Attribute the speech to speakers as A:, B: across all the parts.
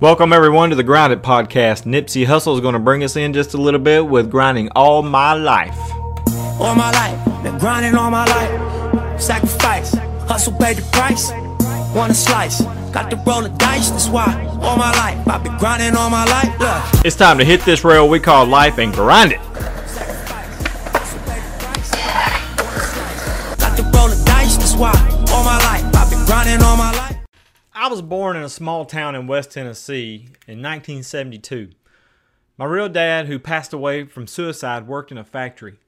A: Welcome everyone to the Grind It Podcast. Nipsey Hussle is going to bring us in just a little bit with grinding all my life.
B: All my life, been grinding all my life. Sacrifice, hustle paid the price. Want a slice, got to roll the dice. That's why all my life I've been grinding all my life. Look,
A: It's time to hit this rail we call life and grind it.
B: hustle paid the price. Got to roll the dice. That's why all my life I've been grinding all my life.
A: I was born in a small town in West Tennessee in 1972. My real dad, who passed away from suicide, worked in a factory.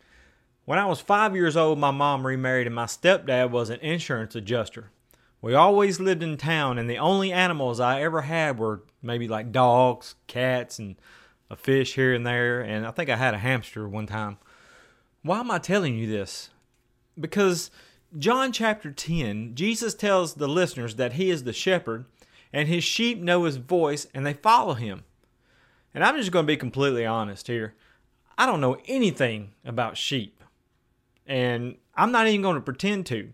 A: When I was five years old, my mom remarried, and my stepdad was an insurance adjuster. We always lived in town, and the only animals I ever had were maybe like dogs, cats, and a fish here and there, and I think I had a hamster one time. Why am I telling you this? Because John chapter 10, Jesus tells the listeners that he is the shepherd and his sheep know his voice and they follow him. And I'm just going to be completely honest here. I don't know anything about sheep. And I'm not even going to pretend to.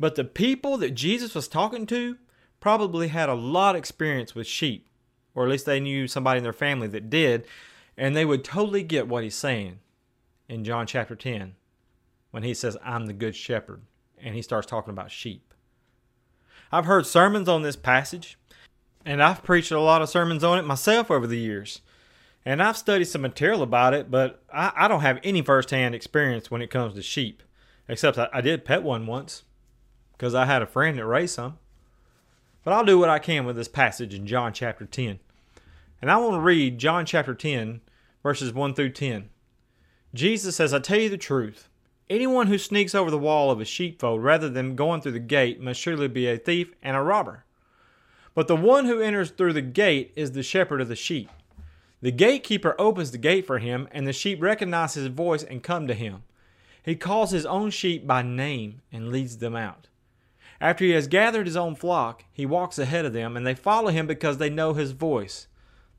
A: But the people that Jesus was talking to probably had a lot of experience with sheep, or at least they knew somebody in their family that did, and they would totally get what he's saying in John chapter 10 when he says, I'm the good shepherd, and he starts talking about sheep. I've heard sermons on this passage, and I've preached a lot of sermons on it myself over the years. And I've studied some material about it, but I, I don't have any firsthand experience when it comes to sheep, except I, I did pet one once because I had a friend that raised some. But I'll do what I can with this passage in John chapter 10. And I want to read John chapter 10, verses 1 through 10. Jesus says, I tell you the truth. Anyone who sneaks over the wall of a sheepfold rather than going through the gate must surely be a thief and a robber. But the one who enters through the gate is the shepherd of the sheep. The gatekeeper opens the gate for him, and the sheep recognize his voice and come to him. He calls his own sheep by name and leads them out. After he has gathered his own flock, he walks ahead of them, and they follow him because they know his voice.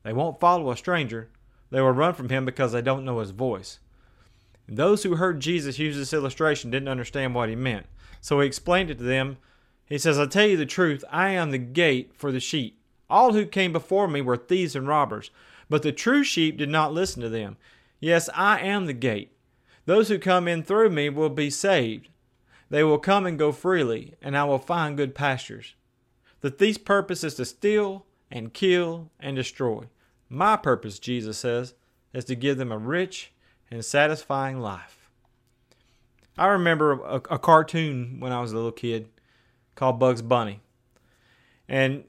A: They won't follow a stranger. They will run from him because they don't know his voice. Those who heard Jesus use this illustration didn't understand what he meant. So he explained it to them. He says, I tell you the truth, I am the gate for the sheep. All who came before me were thieves and robbers, but the true sheep did not listen to them. Yes, I am the gate. Those who come in through me will be saved. They will come and go freely, and I will find good pastures. The thief's purpose is to steal and kill and destroy. My purpose, Jesus says, is to give them a rich and satisfying life. I remember a, a cartoon when I was a little kid called Bugs Bunny. And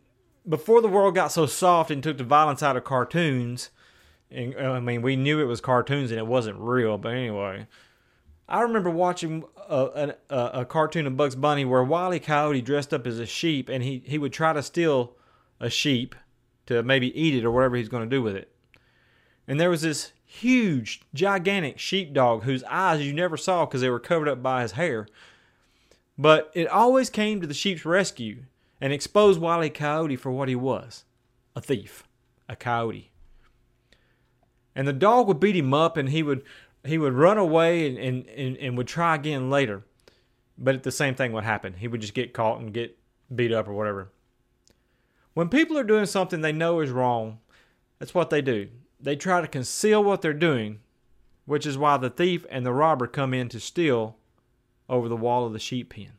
A: before the world got so soft and took the violence out of cartoons, and uh, I mean, we knew it was cartoons and it wasn't real, but anyway, I remember watching a, a, a cartoon of Bugs Bunny where Wile E. Coyote dressed up as a sheep and he, he would try to steal a sheep to maybe eat it or whatever he's going to do with it. And there was this huge, gigantic sheepdog whose eyes you never saw because they were covered up by his hair. But it always came to the sheep's rescue and exposed Wile E. Coyote for what he was a thief, a coyote. And the dog would beat him up and he would he would run away and, and, and, and would try again later. But the same thing would happen. He would just get caught and get beat up or whatever. When people are doing something they know is wrong, that's what they do. They try to conceal what they're doing, which is why the thief and the robber come in to steal over the wall of the sheep pen.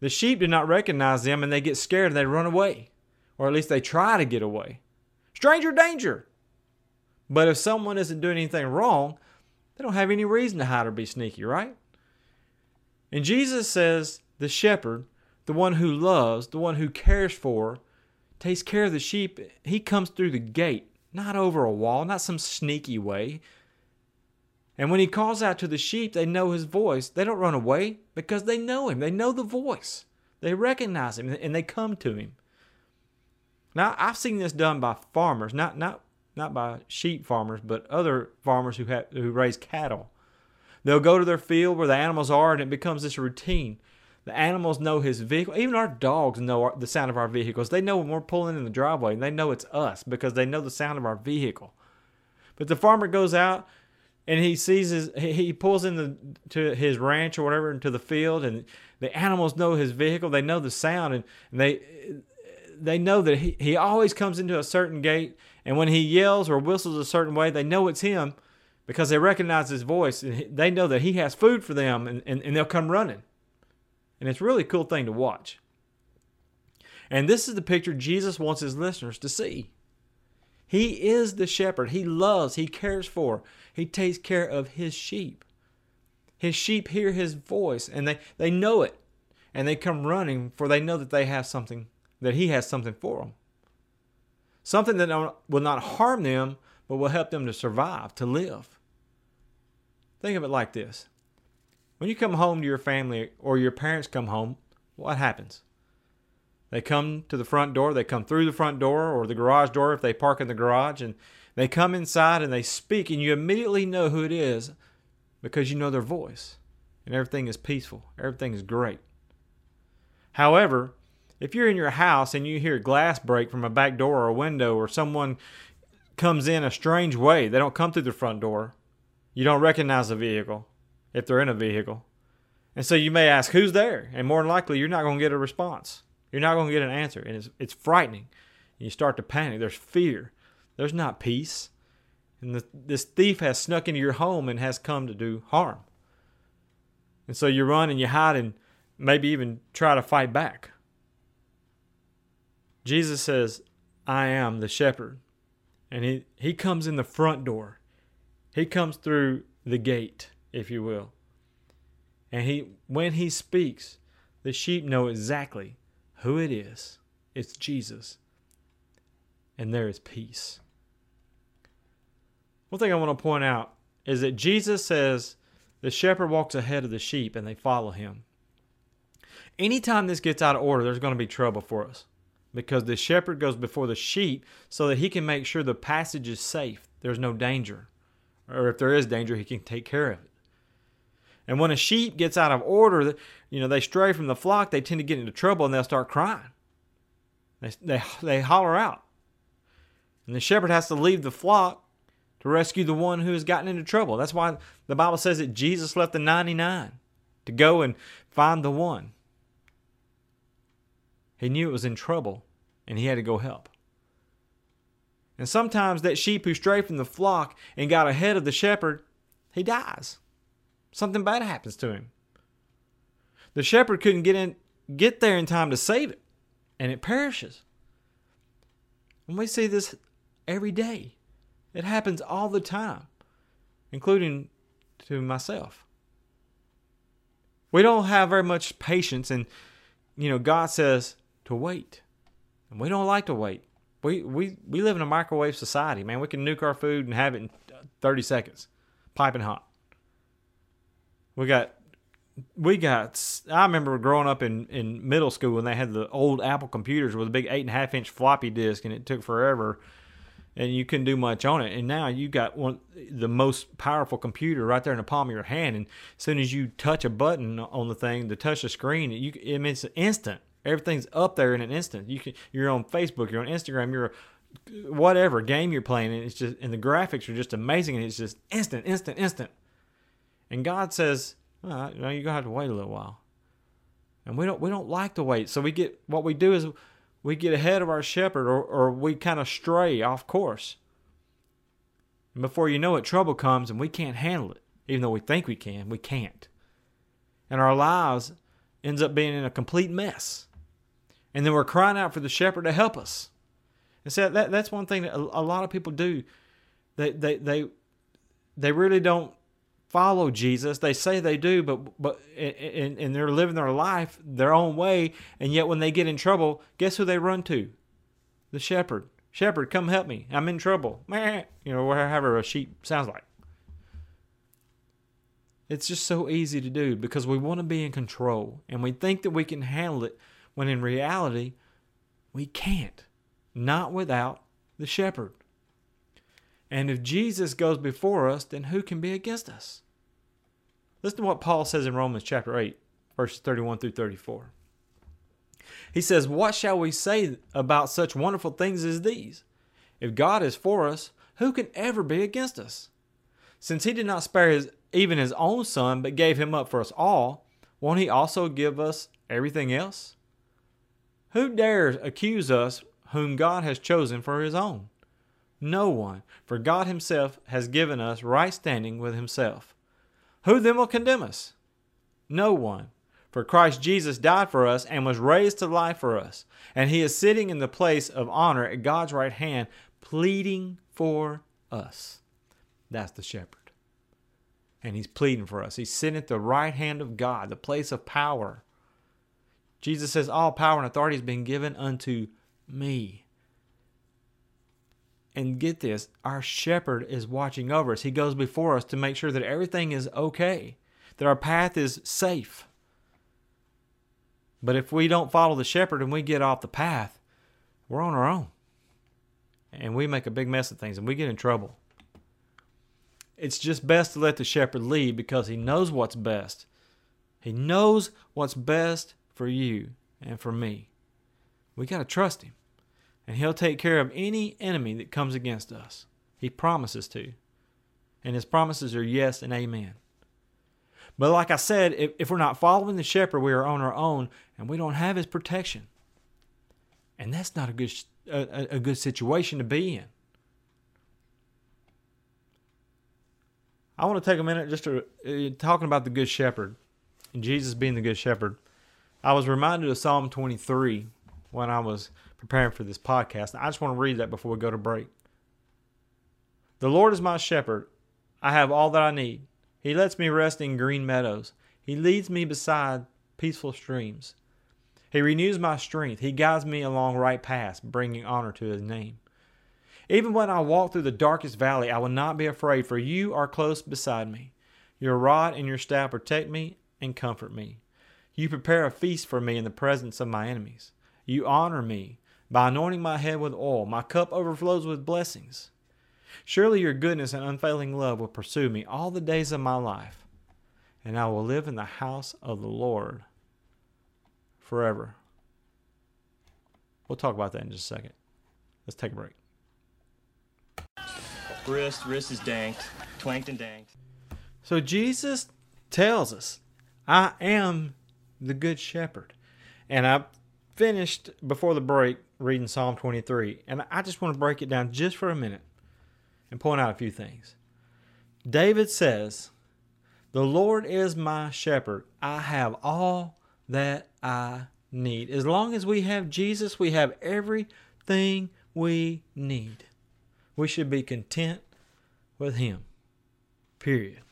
A: The sheep do not recognize them and they get scared and they run away, or at least they try to get away. Stranger danger! But if someone isn't doing anything wrong, they don't have any reason to hide or be sneaky, right? And Jesus says the shepherd, the one who loves, the one who cares for, takes care of the sheep. He comes through the gate, not over a wall, not some sneaky way. And when he calls out to the sheep, they know his voice. They don't run away because they know him. They know the voice. They recognize him and they come to him. Now, I've seen this done by farmers, not not not by sheep farmers, but other farmers who have who raise cattle. They'll go to their field where the animals are, and it becomes this routine. The animals know his vehicle. Even our dogs know our, the sound of our vehicles. They know when we're pulling in the driveway, and they know it's us because they know the sound of our vehicle. But the farmer goes out and he sees his he pulls in the to his ranch or whatever into the field, and the animals know his vehicle. They know the sound, and, and they they know that he, he always comes into a certain gate, and when he yells or whistles a certain way, they know it's him because they recognize his voice and they know that he has food for them and, and, and they'll come running. And it's a really cool thing to watch. And this is the picture Jesus wants his listeners to see. He is the shepherd. He loves, he cares for, he takes care of his sheep. His sheep hear his voice and they, they know it. And they come running for they know that they have something, that he has something for them. Something that will not harm them, but will help them to survive, to live. Think of it like this when you come home to your family or your parents come home, what happens? They come to the front door, they come through the front door or the garage door if they park in the garage, and they come inside and they speak, and you immediately know who it is because you know their voice, and everything is peaceful, everything is great. However, if you're in your house and you hear glass break from a back door or a window, or someone comes in a strange way, they don't come through the front door, you don't recognize the vehicle if they're in a vehicle. And so you may ask, who's there? And more than likely, you're not going to get a response. You're not going to get an answer. And it's, it's frightening. And you start to panic. There's fear. There's not peace. And the, this thief has snuck into your home and has come to do harm. And so you run and you hide and maybe even try to fight back. Jesus says, I am the shepherd. And he, he comes in the front door. He comes through the gate, if you will. And he when he speaks, the sheep know exactly who it is. It's Jesus. And there is peace. One thing I want to point out is that Jesus says the shepherd walks ahead of the sheep and they follow him. Anytime this gets out of order, there's going to be trouble for us because the shepherd goes before the sheep so that he can make sure the passage is safe. There's no danger or if there is danger, he can take care of it. And when a sheep gets out of order, you know, they stray from the flock, they tend to get into trouble and they'll start crying. They, they, they holler out. And the shepherd has to leave the flock to rescue the one who has gotten into trouble. That's why the Bible says that Jesus left the 99 to go and find the one. He knew it was in trouble and he had to go help. And sometimes that sheep who strayed from the flock and got ahead of the shepherd, he dies. Something bad happens to him. The shepherd couldn't get in get there in time to save it, and it perishes. And we see this every day. It happens all the time, including to myself. We don't have very much patience and you know, God says to wait. And we don't like to wait. We, we, we live in a microwave society, man. We can nuke our food and have it in 30 seconds, piping hot. We got, we got. I remember growing up in, in middle school when they had the old Apple computers with a big eight and a half inch floppy disk, and it took forever, and you couldn't do much on it. And now you got one the most powerful computer right there in the palm of your hand, and as soon as you touch a button on the thing to touch the screen, you I mean, it's instant. Everything's up there in an instant. You can you're on Facebook, you're on Instagram, you're whatever game you're playing, and it's just and the graphics are just amazing, and it's just instant, instant, instant. And God says, well, you're gonna have to wait a little while. And we don't we don't like to wait, so we get what we do is we get ahead of our shepherd, or or we kind of stray off course. And before you know it, trouble comes, and we can't handle it, even though we think we can. We can't, and our lives ends up being in a complete mess and then we're crying out for the shepherd to help us. And so that that's one thing that a, a lot of people do. They they they they really don't follow Jesus. They say they do, but but and, and they're living their life their own way. And yet, when they get in trouble, guess who they run to? The shepherd. Shepherd, come help me. I'm in trouble. You know, whatever a sheep sounds like. It's just so easy to do because we want to be in control and we think that we can handle it when in reality, we can't. Not without the shepherd. And if Jesus goes before us, then who can be against us? Listen to what Paul says in Romans chapter 8, verses 31 through 34. He says, What shall we say about such wonderful things as these? If God is for us, who can ever be against us? Since he did not spare his, even his own son, but gave him up for us all, won't he also give us everything else? Who dares accuse us whom God has chosen for his own? No one, for God himself has given us right standing with himself. Who then will condemn us? No one. For Christ Jesus died for us and was raised to life for us, and he is sitting in the place of honor at God's right hand, pleading for us. That's the shepherd. And he's pleading for us. He's sitting at the right hand of God, the place of power. Jesus says, All power and authority has been given unto me. And get this our shepherd is watching over us. He goes before us to make sure that everything is okay, that our path is safe. But if we don't follow the shepherd and we get off the path, we're on our own. And we make a big mess of things and we get in trouble. It's just best to let the shepherd lead because he knows what's best. He knows what's best for you and for me. We got to trust him. And he'll take care of any enemy that comes against us. He promises to. And his promises are yes and amen. But like I said, if, if we're not following the shepherd, we are on our own and we don't have his protection. And that's not a good, a, a good situation to be in. I want to take a minute just to uh, talking about the good shepherd and Jesus being the good shepherd. I was reminded of Psalm 23 when I was preparing for this podcast. I just want to read that before we go to break. The Lord is my shepherd. I have all that I need. He lets me rest in green meadows. He leads me beside peaceful streams. He renews my strength. He guides me along right paths, bringing honor to his name. Even when I walk through the darkest valley, I will not be afraid, for you are close beside me. Your rod and your staff protect me and comfort me. You prepare a feast for me in the presence of my enemies. You honor me by anointing my head with oil. My cup overflows with blessings. Surely your goodness and unfailing love will pursue me all the days of my life, and I will live in the house of the Lord forever. We'll talk about that in just a second. Let's take a break.
C: Wrist, wrist is danked, twanked and danked.
A: So Jesus tells us, I am the good shepherd. And I finished before the break reading Psalm 23, and I just want to break it down just for a minute and point out a few things. David says, The Lord is my shepherd. I have all that I need. As long as we have Jesus, we have everything we need. We should be content with Him. Period.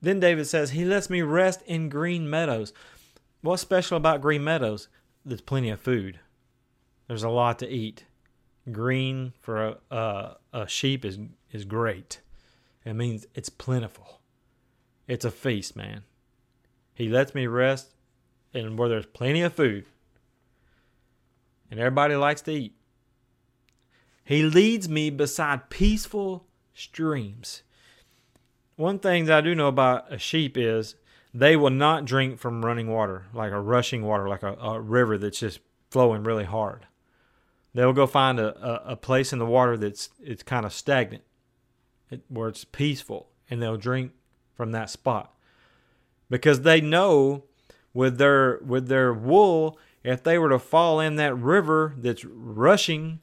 A: Then David says, He lets me rest in green meadows. What's special about green meadows? There's plenty of food. There's a lot to eat. Green for a, a, a sheep is is great. It means it's plentiful. It's a feast, man. He lets me rest and where there's plenty of food. And everybody likes to eat. He leads me beside peaceful streams. One thing that I do know about a sheep is they will not drink from running water, like a rushing water, like a, a river that's just flowing really hard. They'll go find a, a, a place in the water that's it's kind of stagnant, it, where it's peaceful, and they'll drink from that spot because they know with their with their wool, if they were to fall in that river that's rushing,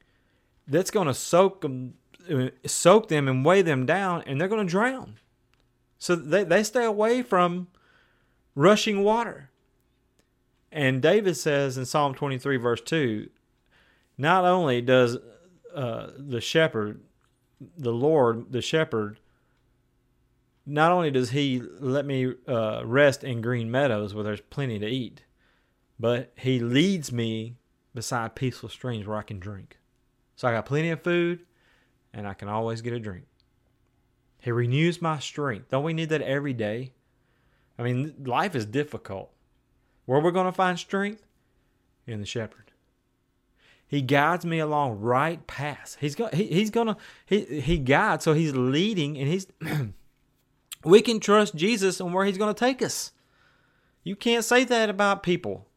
A: that's going to soak them, soak them and weigh them down, and they're going to drown. So they, they stay away from rushing water. And David says in Psalm 23, verse 2, not only does uh, the shepherd, the Lord, the shepherd, not only does he let me uh, rest in green meadows where there's plenty to eat, but he leads me beside peaceful streams where I can drink. So I got plenty of food and I can always get a drink. He renews my strength. Don't we need that every day? I mean, life is difficult. Where we're going to find strength? In the shepherd. He guides me along right paths. He's going he, he's going to he he guides so he's leading and he's we can trust Jesus and where he's going to take us. You can't say that about people.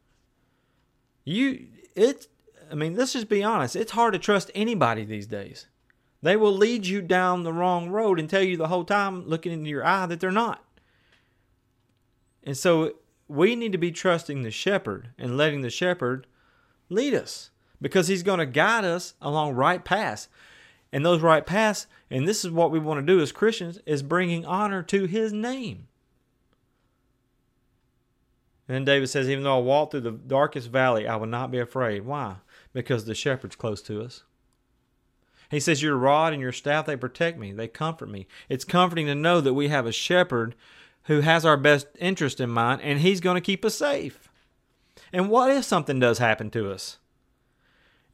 A: You it's I mean, let's just be honest. It's hard to trust anybody these days. They will lead you down the wrong road and tell you the whole time, looking into your eye, that they're not. And so we need to be trusting the shepherd and letting the shepherd lead us because he's going to guide us along right paths. And those right paths, and this is what we want to do as Christians, is bringing honor to his name. And then David says, Even though I walk through the darkest valley, I will not be afraid. Why? Because the shepherd's close to us. He says, Your rod and your staff, they protect me, they comfort me. It's comforting to know that we have a shepherd who has our best interest in mind and he's going to keep us safe. And what if something does happen to us?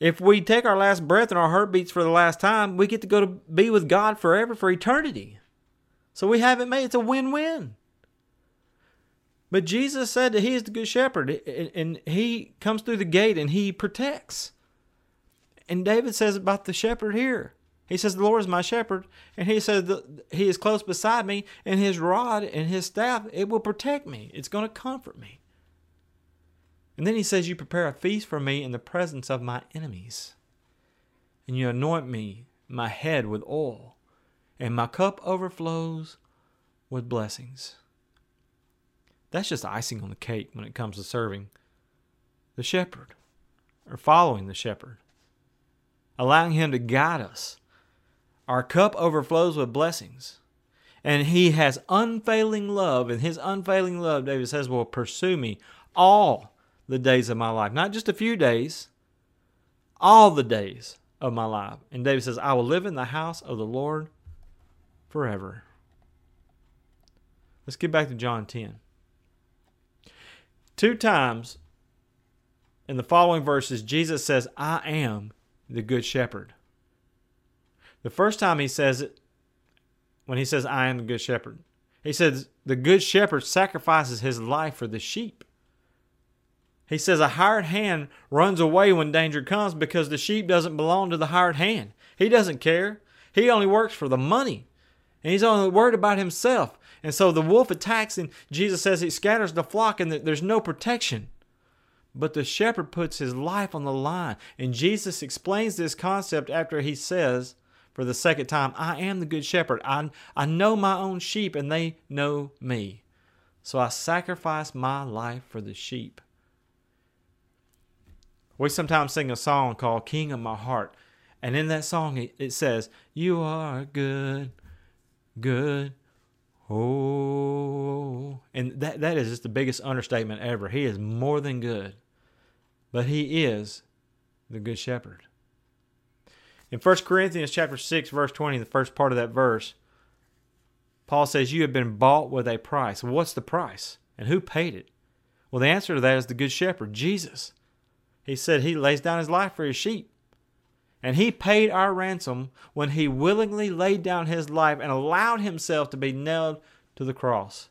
A: If we take our last breath and our heart beats for the last time, we get to go to be with God forever for eternity. So we have it made. It's a win win. But Jesus said that He is the good shepherd and He comes through the gate and He protects. And David says about the shepherd here. He says, The Lord is my shepherd. And he says, He is close beside me, and His rod and His staff, it will protect me. It's going to comfort me. And then He says, You prepare a feast for me in the presence of my enemies. And you anoint me, my head with oil, and my cup overflows with blessings. That's just icing on the cake when it comes to serving the shepherd or following the shepherd allowing Him to guide us. Our cup overflows with blessings. And He has unfailing love, and His unfailing love, David says, will pursue me all the days of my life. Not just a few days, all the days of my life. And David says, I will live in the house of the Lord forever. Let's get back to John 10. Two times in the following verses, Jesus says, I am the good shepherd. The first time he says it, when he says, I am the good shepherd, he says, the good shepherd sacrifices his life for the sheep. He says, a hired hand runs away when danger comes because the sheep doesn't belong to the hired hand. He doesn't care. He only works for the money. And he's only worried about himself. And so the wolf attacks, and Jesus says he scatters the flock, and there's no protection. But the shepherd puts his life on the line. And Jesus explains this concept after he says, for the second time, I am the good shepherd. I, I know my own sheep, and they know me. So I sacrifice my life for the sheep. We sometimes sing a song called King of My Heart. And in that song, it says, You are good, good, oh. And that, that is just the biggest understatement ever. He is more than good but he is the good shepherd. In 1 Corinthians chapter 6 verse 20, the first part of that verse, Paul says you have been bought with a price. What's the price? And who paid it? Well, the answer to that is the good shepherd, Jesus. He said he lays down his life for his sheep. And he paid our ransom when he willingly laid down his life and allowed himself to be nailed to the cross.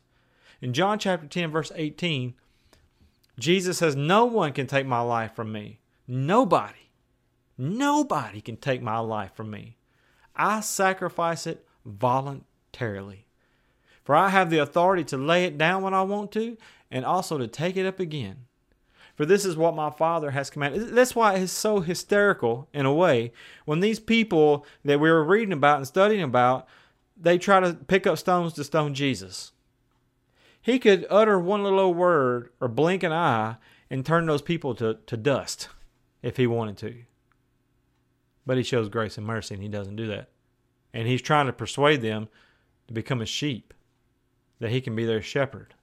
A: In John chapter 10 verse 18, Jesus says, No one can take my life from me. Nobody. Nobody can take my life from me. I sacrifice it voluntarily. For I have the authority to lay it down when I want to and also to take it up again. For this is what my Father has commanded. That's why it's so hysterical in a way when these people that we were reading about and studying about, they try to pick up stones to stone Jesus. He could utter one little word or blink an eye and turn those people to, to dust if he wanted to. But he shows grace and mercy and he doesn't do that. And he's trying to persuade them to become a sheep, that he can be their shepherd.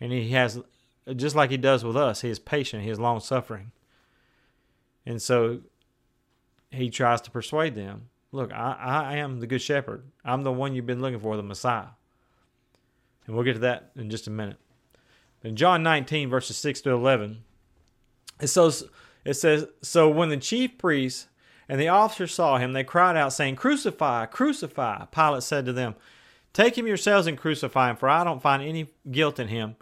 A: And he has, just like he does with us, he is patient, he is long suffering. And so he tries to persuade them look, I, I am the good shepherd. I'm the one you've been looking for, the Messiah. And we'll get to that in just a minute. In John 19, verses 6 to 11, it says, it says, So when the chief priests and the officers saw him, they cried out, saying, Crucify, crucify. Pilate said to them, Take him yourselves and crucify him, for I don't find any guilt in him.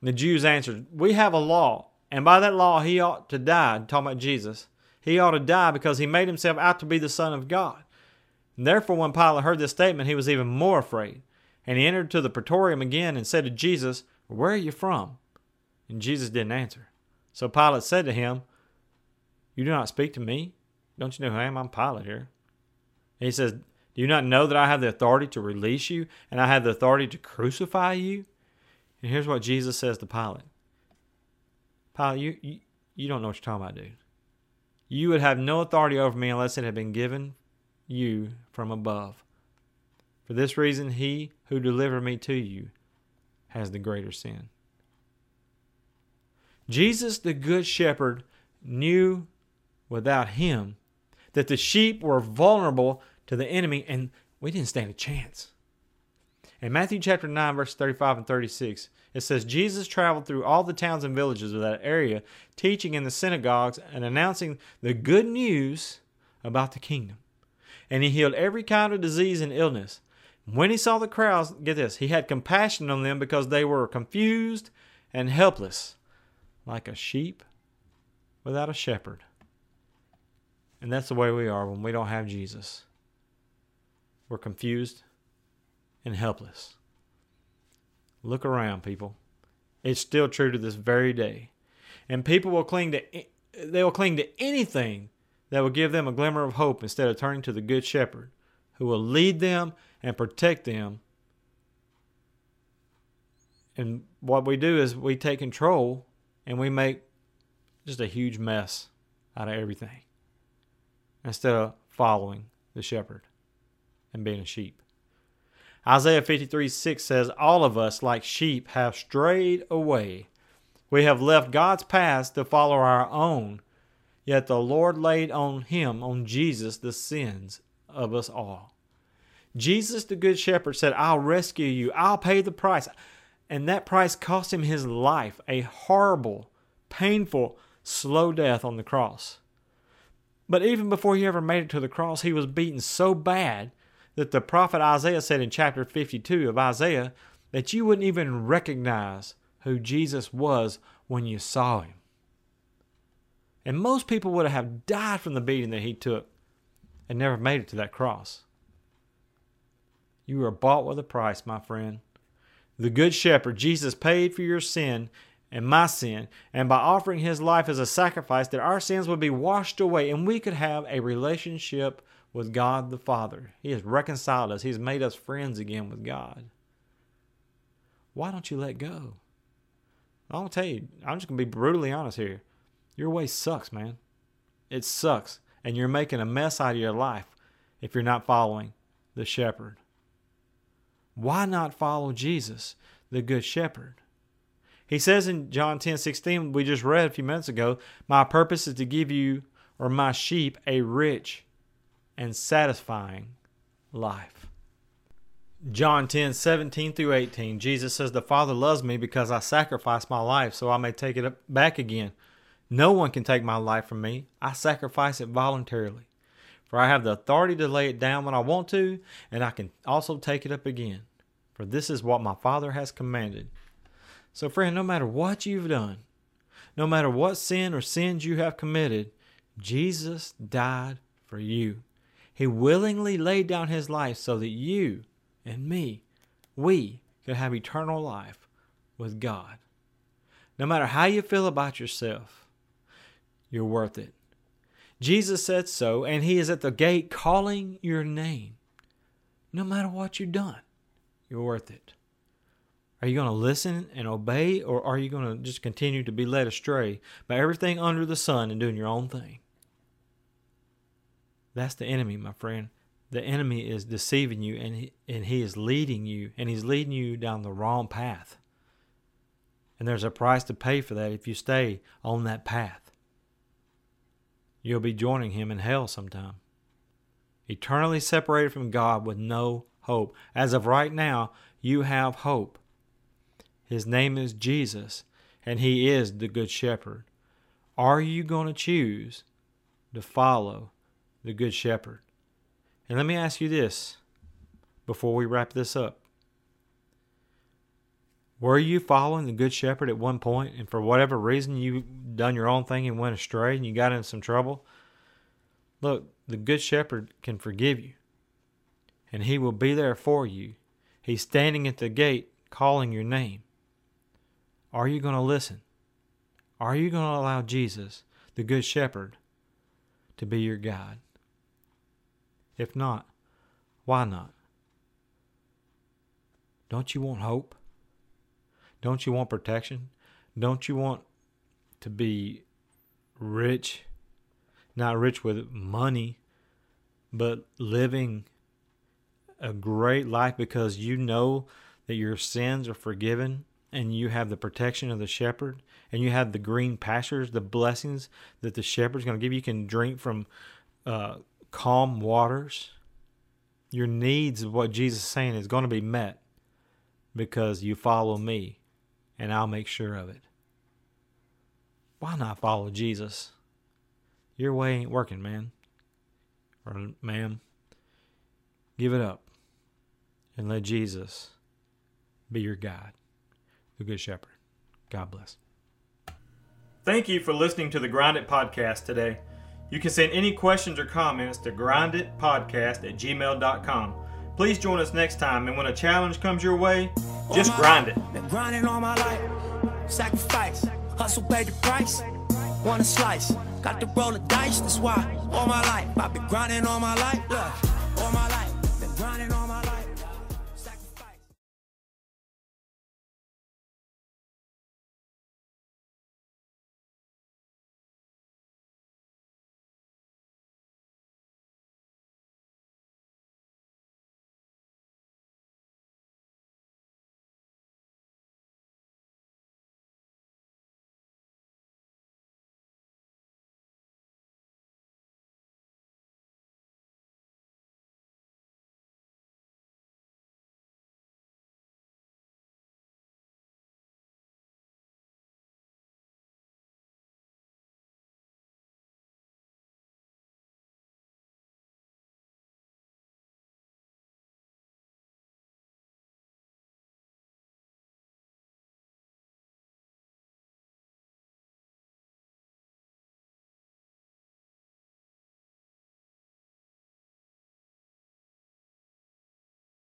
A: And the Jews answered, We have a law, and by that law he ought to die. Talking about Jesus. He ought to die because he made himself out to be the Son of God. And therefore, when Pilate heard this statement, he was even more afraid. And he entered to the praetorium again and said to Jesus, Where are you from? And Jesus didn't answer. So Pilate said to him, You do not speak to me? Don't you know who I am? I'm Pilate here. And he says, Do you not know that I have the authority to release you and I have the authority to crucify you? And here's what Jesus says to Pilate Pilate, you, you, you don't know what you're talking about, dude. You would have no authority over me unless it had been given you from above. For this reason, he who delivered me to you has the greater sin. Jesus, the Good Shepherd, knew without him that the sheep were vulnerable to the enemy and we didn't stand a chance. In Matthew chapter 9, verse 35 and 36, it says, Jesus traveled through all the towns and villages of that area, teaching in the synagogues and announcing the good news about the kingdom. And he healed every kind of disease and illness. When he saw the crowds, get this, he had compassion on them because they were confused and helpless, like a sheep without a shepherd. And that's the way we are when we don't have Jesus. We're confused and helpless. Look around, people. It's still true to this very day. And people will cling to they will cling to anything that will give them a glimmer of hope instead of turning to the good shepherd who will lead them and protect them. And what we do is we take control and we make just a huge mess out of everything instead of following the shepherd and being a sheep. Isaiah 53 6 says, All of us, like sheep, have strayed away. We have left God's paths to follow our own. Yet the Lord laid on him, on Jesus, the sins of us all. Jesus, the Good Shepherd, said, I'll rescue you. I'll pay the price. And that price cost him his life, a horrible, painful, slow death on the cross. But even before he ever made it to the cross, he was beaten so bad that the prophet Isaiah said in chapter 52 of Isaiah that you wouldn't even recognize who Jesus was when you saw him. And most people would have died from the beating that he took and never made it to that cross. You were bought with a price, my friend. The Good Shepherd, Jesus, paid for your sin and my sin, and by offering his life as a sacrifice, that our sins would be washed away and we could have a relationship with God the Father. He has reconciled us, He's made us friends again with God. Why don't you let go? I'll tell you, I'm just going to be brutally honest here. Your way sucks, man. It sucks. And you're making a mess out of your life if you're not following the shepherd. Why not follow Jesus, the good shepherd? He says in John 10 16, we just read a few minutes ago, My purpose is to give you or my sheep a rich and satisfying life. John 10 17 through 18, Jesus says, The Father loves me because I sacrificed my life so I may take it back again. No one can take my life from me. I sacrifice it voluntarily. For I have the authority to lay it down when I want to, and I can also take it up again. For this is what my Father has commanded. So, friend, no matter what you've done, no matter what sin or sins you have committed, Jesus died for you. He willingly laid down his life so that you and me, we could have eternal life with God. No matter how you feel about yourself, you're worth it. Jesus said so, and he is at the gate calling your name. No matter what you've done, you're worth it. Are you going to listen and obey, or are you going to just continue to be led astray by everything under the sun and doing your own thing? That's the enemy, my friend. The enemy is deceiving you and he, and he is leading you and he's leading you down the wrong path. And there's a price to pay for that if you stay on that path. You'll be joining him in hell sometime. Eternally separated from God with no hope. As of right now, you have hope. His name is Jesus, and he is the Good Shepherd. Are you going to choose to follow the Good Shepherd. And let me ask you this before we wrap this up. Were you following the Good Shepherd at one point, and for whatever reason you done your own thing and went astray and you got in some trouble? Look, the Good Shepherd can forgive you, and He will be there for you. He's standing at the gate calling your name. Are you going to listen? Are you going to allow Jesus, the Good Shepherd, to be your guide? If not, why not? Don't you want hope? Don't you want protection? Don't you want to be rich? Not rich with money, but living a great life because you know that your sins are forgiven and you have the protection of the shepherd and you have the green pastures, the blessings that the shepherd's going to give you. Can drink from uh, calm waters. Your needs of what Jesus is saying is going to be met because you follow me and I'll make sure of it. Why not follow Jesus? Your way ain't working, man. Or ma'am. Give it up and let Jesus be your guide, the Good Shepherd. God bless. Thank you for listening to the Grind It Podcast today. You can send any questions or comments to grinditpodcast at gmail.com. Please join us next time, and when a challenge comes your way, just grind it.
B: Been grinding all my life, sacrifice, hustle pay the price. Want a slice, got to roll the dice, that's why all my life I've been grinding all my life. Look, all my life.